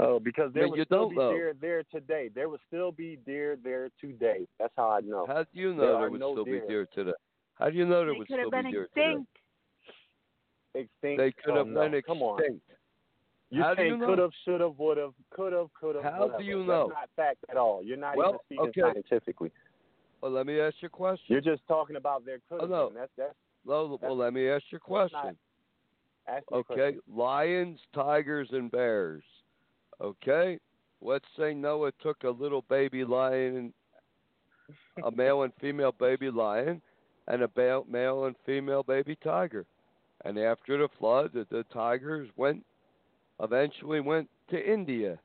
Oh, because there But would still be know. deer there today. There would still be deer there today. That's how I know. How do you know There there, would no still deer. be deer today? How do you know there They would still be been deer today? extinct. Extinct. They could oh, have no. been extinct. Come on. You're How do you saying know? could have, should have, would have, could have, could have. How do whatever. you That's know? not fact at all. You're not Well, even speaking okay. scientifically. Well, let me ask you a question. You're just talking about their could Oh, have no. That's that's well, well, let me ask you a question. not- ask me a Okay, question. lions, tigers, and bears. Okay, let's say Noah took a little baby lion, a male and female baby lion, and a ba- male and female baby tiger. And after the flood, the, the tigers went, eventually went to India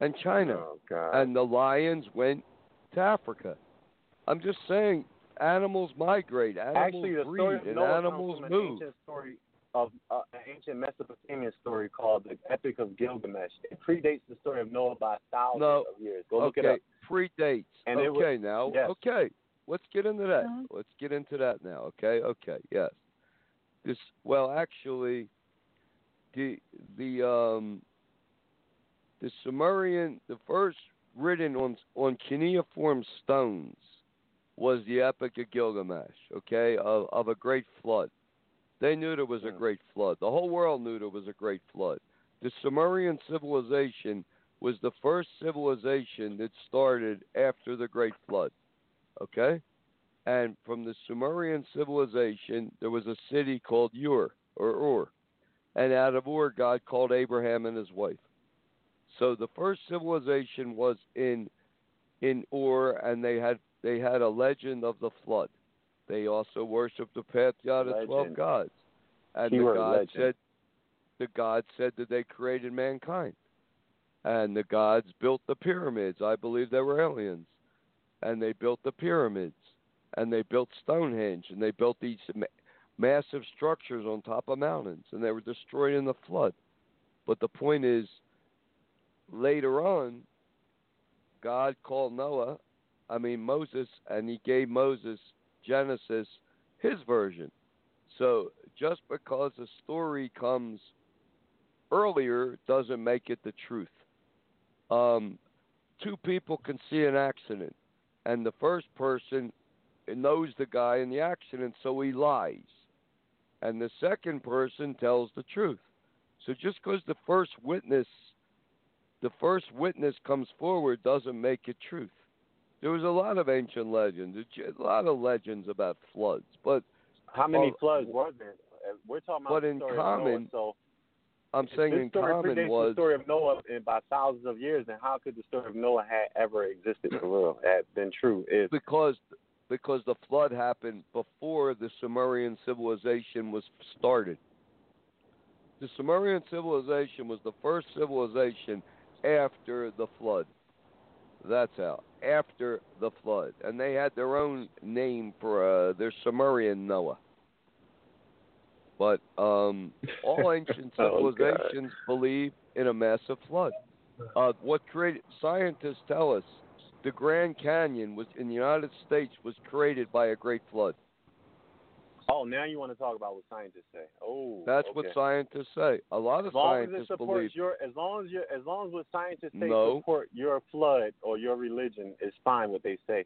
and China, Oh and the lions went to Africa. I'm just saying, animals migrate, animals Actually, the breed, and animals an move. story of uh, an ancient Mesopotamian story called the Epic of Gilgamesh. It predates the story of Noah by thousands No. of years. Go look okay, it up. predates. And it was- okay, now, yes. okay, let's get into that. Uh-huh. Let's get into that now. Okay, okay, yes. This well, actually, the the um the Sumerian, the first written on on cuneiform stones was the Epic of Gilgamesh. Okay, of of a great flood. They knew there was a great flood. The whole world knew there was a great flood. The Sumerian civilization was the first civilization that started after the Great Flood. Okay? And from the Sumerian civilization, there was a city called Ur, or Ur. And out of Ur, God called Abraham and his wife. So the first civilization was in in Ur, and they had they had a legend of the flood. They also worshipped the pantheon of twelve gods. And the Keyword God legend. said the God said that they created mankind. And the gods built the pyramids. I believe they were aliens. And they built the pyramids. And they built Stonehenge. And they built these ma- massive structures on top of mountains. And they were destroyed in the flood. But the point is, later on, God called Noah, I mean Moses, and he gave Moses Genesis, his version. So just because a story comes earlier doesn't make it the truth. Um, two people can see an accident, and the first person knows the guy in the accident, so he lies. And the second person tells the truth. So just because the first witness, the first witness comes forward, doesn't make it truth. There was a lot of ancient legends, a lot of legends about floods, but How many Oh, floods were there? Uh, We're talking about but the in common, of Noah. So I'm saying this in story common predates was the story of Noah in by thousands of years. And how could the story of Noah had ever existed for real? Had been true? Is because because the flood happened before the Sumerian civilization was started. The Sumerian civilization was the first civilization after the flood. That's how. After the flood, and they had their own name for uh, their Sumerian Noah. But um, all ancient Oh, God. civilizations believe in a massive flood. Uh, what created scientists tell us the Grand Canyon was in the United States was created by a great flood. Oh, now you want to talk about what scientists say? Oh, That's okay. what scientists say. A lot of As long as it scientists supports believe your, as long as you, as long as what scientists say No. support your flood or your religion is fine. What they say.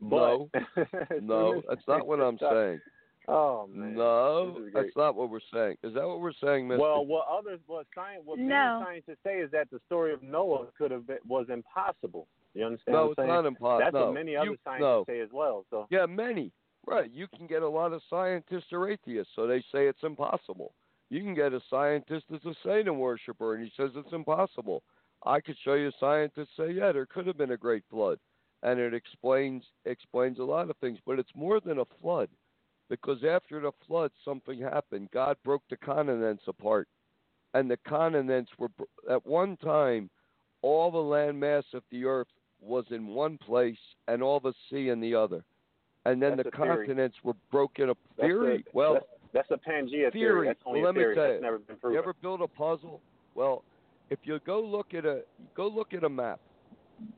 But, No. no, that's not what I'm saying. Oh man. No, This is great. that's not what we're saying. Is that what we're saying, Mister? Well, what others, what science, what many No. scientists say is that the story of Noah could have been, was impossible. You understand no, what it's I'm saying? not impossible. That's no. what many you, other scientists no. say as well. So Yeah, many. Right. You can get a lot of scientists or atheists, so they say it's impossible. You can get a scientist that's a Satan worshiper, and he says it's impossible. I could show you scientists say, yeah, there could have been a great flood, and it explains explains a lot of things. But it's more than a flood, because after the flood, something happened. God broke the continents apart, and the continents were at one time all the land mass of the earth was in one place, and all the sea in the other, and then That's the a theory. continents were broken up. Theory? a- well, that's, that's a Pangea theory. That's only Well, let me theory. tell That's you, never been proven. you ever build a puzzle? Well, if you go look at a go look at a map,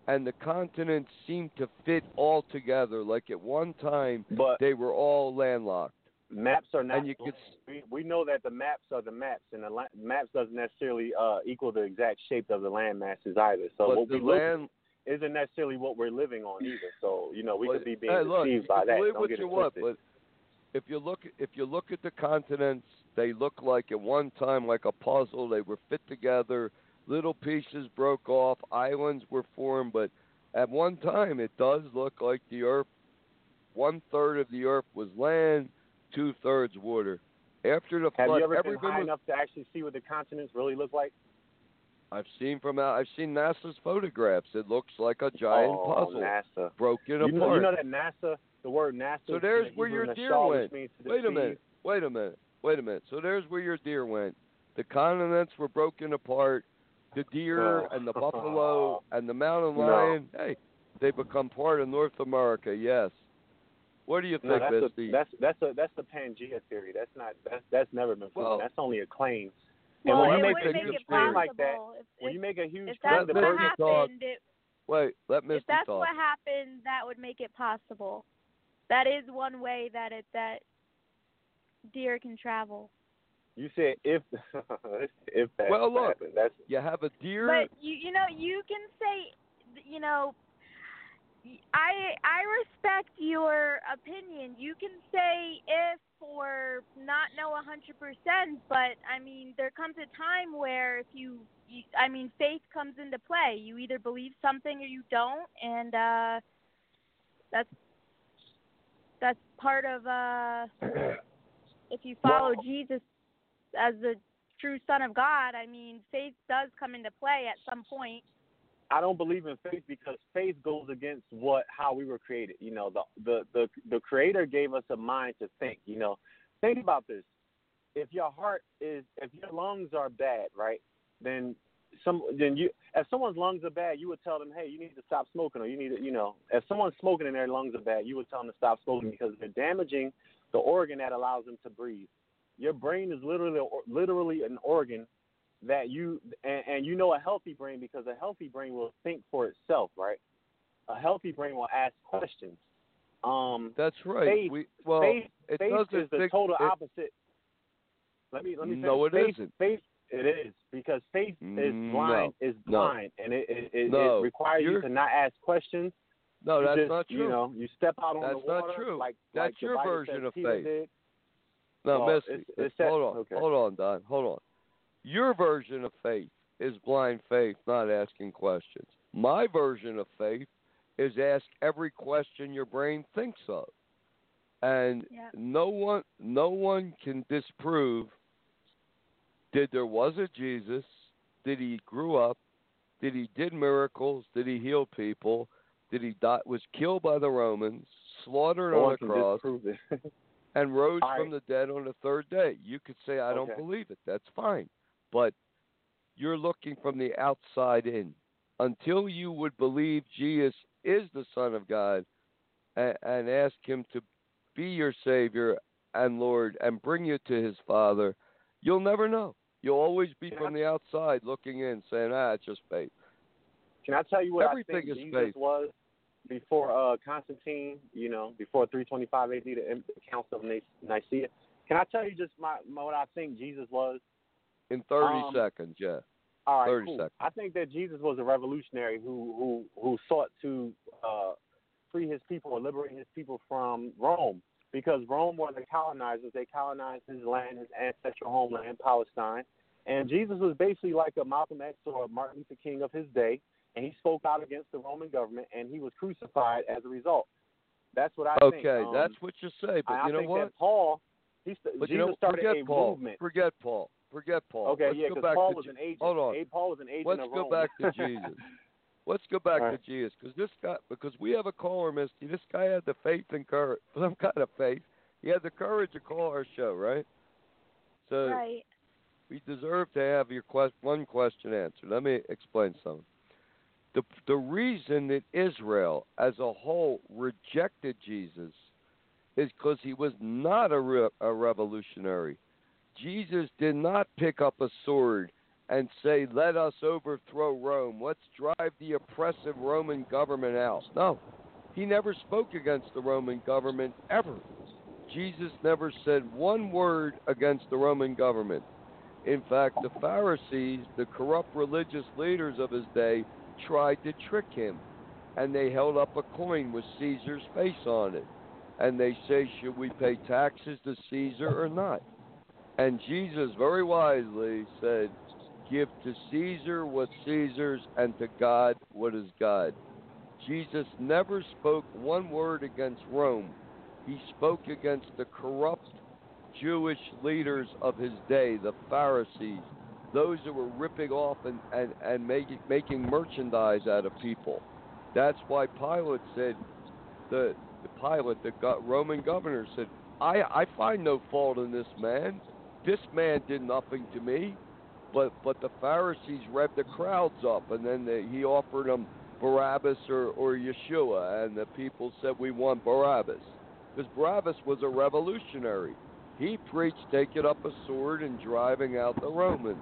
and the continents seem to fit all together, like at one time but they were all landlocked. maps are not. and you could s- we, we know that the maps are the maps, and the la- maps doesn't necessarily uh, equal the exact shape of the land masses either. So what the we look land, isn't necessarily what we're living on either. So you know we but- could be being hey, look, deceived by that. believe Don't what get you want, but if you look if you look at the continents, they look like at one time like a puzzle. They were fit together. Little pieces broke off. Islands were formed, but at one time it does look like the Earth. One third of the Earth was land, two thirds water. After the Have flood, you ever been everything high was. enough to actually see what the continents really look like? I've seen from out. I've seen NASA's photographs. It looks like a giant oh, puzzle NASA. broken You apart. know, you know that NASA, the word NASA. So there's where your deer went. which means to Wait a minute. Wait a minute. Wait a minute. So there's where your deer went. The continents were broken apart. The deer Oh. and the buffalo and the mountain No. lion. Hey, they become part of North America. Yes. What do you No, think, that's Misty? a, that's that's a that's the Pangea theory. That's not that's that's never been proven. Well- that's only a claim. Well, when it you make would a make huge it claim possible. like that, if, When you make a huge if claim, that's the Let what person talk. happened, it, Wait, let Misty if that's talk. what happened, that would make it possible. That is one way that it that deer can travel. you said if if that Well, look. happened, that's You have a deer. But you you know you can say you know I I respect your opinion. You can say if or not know a hundred percent, but I mean there comes a time where if you, you I mean faith comes into play. You either believe something or you don't, and uh that's that's part of uh if you follow Well- Jesus as the true son of God, I mean, faith does come into play at some point. I don't believe in faith because faith goes against what how we were created. You know, the the the the creator gave us a mind to think, you know. Think about this. If your heart is if your lungs are bad, right? Then some then you if someone's lungs are bad, you would tell them, "Hey, you need to stop smoking," or you need to, you know, if someone's smoking and their lungs are bad, you would tell them to stop smoking because they're damaging the organ that allows them to breathe. Your brain is literally literally an organ that you and, and you know a healthy brain because a healthy brain will think for itself, right? A healthy brain will ask questions. Um, That's right. faith- we well, faith, it faith doesn't is the think- total it- opposite. Let me let me say. No, it faith, isn't. Faith, it is because faith is Mm, blind. Is no. blind, and it it, it, No, it requires you to not ask questions. No, You that's just, not true. You know, you step out on That's the not true. Like That's like your version of Peter faith. Did. No, Well, Misty, it's- it's- it's hold on, okay. hold on, Don, hold on. Your version of faith is blind faith, not asking questions. My version of faith is ask every question your brain thinks of, and Yeah. no one, no one can disprove. Did there was a Jesus? Did he grew up? Did he did miracles? Did he heal people? Did he die? Was killed by the Romans? Slaughtered No on a cross? and rose All from the dead on the third day. You could say, I don't believe it. That's fine. But you're looking from the outside in. Until you would believe Jesus is the Son of God and, and ask Him to be your Savior and Lord and bring you to His Father, you'll never know. You'll always be Yeah. from the outside looking in, saying, ah, it's just faith. Can I tell you what Everything I think is Jesus faith. was before uh, Constantine? You know, before 325 AD, the, Council of Nic- Nicaea. Can I tell you just my, my what I think Jesus was? In 30 Um, seconds, yeah. All right, 30 cool. seconds. I think that Jesus was a revolutionary who who who sought to uh, free his people or liberate his people from Rome because Rome were the colonizers. They colonized his land, his ancestral homeland, Palestine. And Jesus was basically like a Malcolm X or a Martin Luther King of his day, and he spoke out against the Roman government, and he was crucified as a result. That's what I think. Okay, Um, that's what you say. But I, I you know think what? Paul, He st- But Jesus you know, started forget a Paul. movement. Forget Paul. Forget Paul. Okay, Let's yeah, go because back Paul to was Je- an agent. Hold on. A- Paul was an agent Let's of go Rome. back to Jesus. Let's go back All to. Jesus because this guy, because we have a caller, Misty. This guy had the faith and courage, some kind of faith. He had the courage to call our show, right? So Right. we deserve to have your quest- one question answered. Let me explain something. The the reason that Israel as a whole rejected Jesus is because he was not a, re- a revolutionary. Jesus did not pick up a sword and say, "Let us overthrow Rome. Let's drive the oppressive Roman government out." No, he never spoke against the Roman government ever. Jesus never said one word against the Roman government. In fact, the Pharisees, the corrupt religious leaders of his day, tried to trick him. And they held up a coin with Caesar's face on it. And they say, Should we pay taxes to Caesar or not? And Jesus very wisely said, Give to Caesar what Caesar's and to God what is God. Jesus never spoke one word against Rome. He spoke against the corrupt Jewish leaders of his day, the Pharisees, those who were ripping off and, and, and making, making merchandise out of people. That's why Pilate said, the, the Pilate, the Roman governor, said, I, I find no fault in this man. This man did nothing to me. But, but the Pharisees revved the crowds up, and then he offered them Barabbas or, or Yeshua, and the people said, We want Barabbas. Because Barabbas was a revolutionary. He preached taking up a sword and driving out the Romans.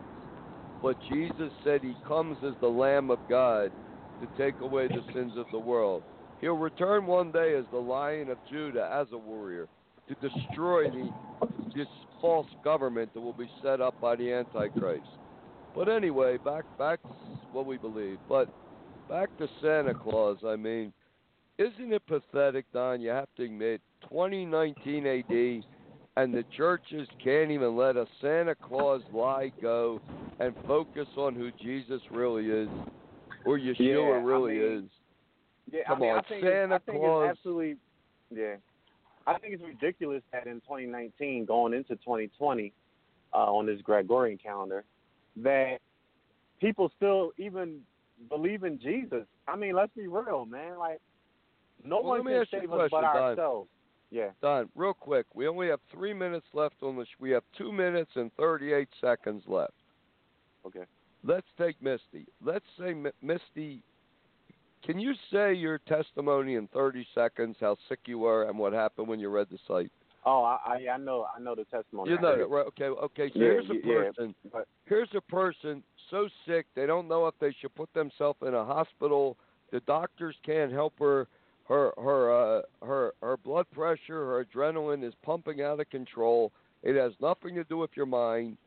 But Jesus said he comes as the Lamb of God to take away the sins of the world. He'll return one day as the Lion of Judah, as a warrior, to destroy the, false government that will be set up by the Antichrist. But anyway, back back to what we believe. But back to Santa Claus. I mean, isn't it pathetic, Don? You have to admit, 2019 AD, and the churches can't even let a Santa Claus lie go and focus on who Jesus really is, or Yeshua Yeah, I really mean, is. Yeah, Come I mean, on, I Santa I Claus. it's absolutely. Yeah, I think it's ridiculous that in 2019, going into 2020, uh, on this Gregorian calendar, that people still even believe in Jesus. I mean, let's be real, man. Like, no Well, one can ask you a save us but Don. ourselves. Yeah. Don, real quick, we only have three minutes left on the. Sh- we have two minutes and 38 seconds left. Okay. Let's take Misty. Let's say M- Misty. Can you say your testimony in 30 seconds? How sick you were and what happened when you read the site? Oh, I, I, know, I know the testimony. You know that, right? Okay, okay. So Yeah, here's a y- yeah, person. but- Here's a person so sick they don't know if they should put themselves in a hospital. The doctors can't help her. Her her uh, her her blood pressure, her adrenaline is pumping out of control. It has nothing to do with your mind.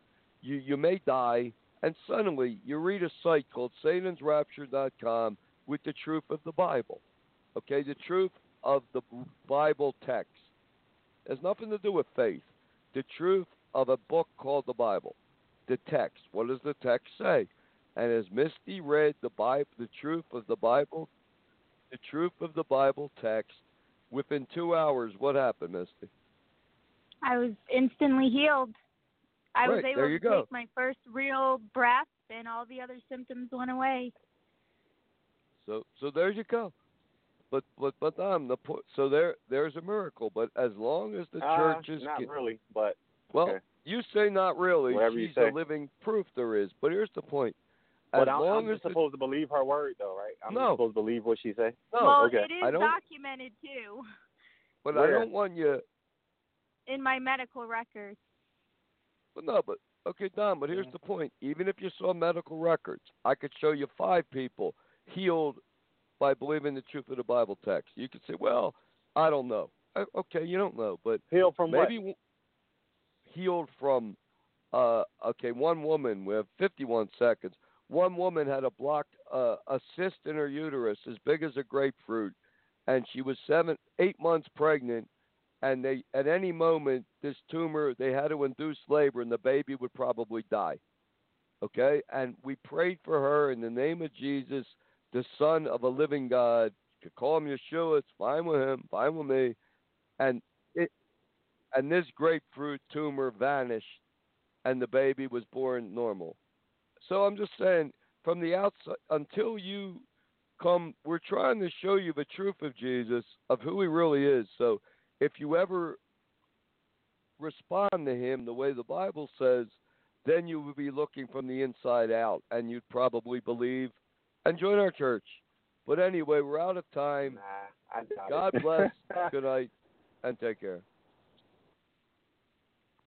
You you may die, and suddenly you read a site called SatansRapture.com with the truth of the Bible. Okay, the truth of the Bible text has nothing to do with faith. The truth of a book called the Bible. The text. What does the text say? And as Misty read the Bible, the truth of the Bible, the truth of the Bible text, within two hours, what happened, Misty? I was instantly healed. I was able to go. take my first real breath, and all the other symptoms went away. So so there you go. But but but um the po- so there there's a miracle. But as long as the Uh, churches not get- really, but well, okay. you say not really. Whatever you She's say. a living proof there is. But here's the point. As But I'm, long I'm as just the, supposed to believe her word, though, right? I'm No. supposed to believe what she say. no, well, okay. it is I don't- documented too but I don't want you. in my medical records. But no, but okay, Don. But here's Mhm. the point. Even if you saw medical records, I could show you five people healed by believing the truth of the Bible text. You could say, well, I don't know. Uh, Okay, you don't know, but Heal from maybe w- healed from. Uh, okay, one woman. We have 51 seconds. One woman had a blocked uh, a cyst in her uterus as big as a grapefruit, and she was seven, eight months pregnant. And they, at any moment, this tumor, they had to induce labor, and the baby would probably die. Okay, and we prayed for her in the name of Jesus, the Son of a living God. You could call him Yeshua. It's fine with him, fine with me. And it, and this grapefruit tumor vanished, and the baby was born normal. So I'm just saying, from the outside, until you come, we're trying to show you the truth of Jesus, of who he really is. So if you ever respond to him the way the Bible says, then you would be looking from the inside out, and you'd probably believe and join our church. But anyway, we're out of time. Nah, God bless. Good night, and take care.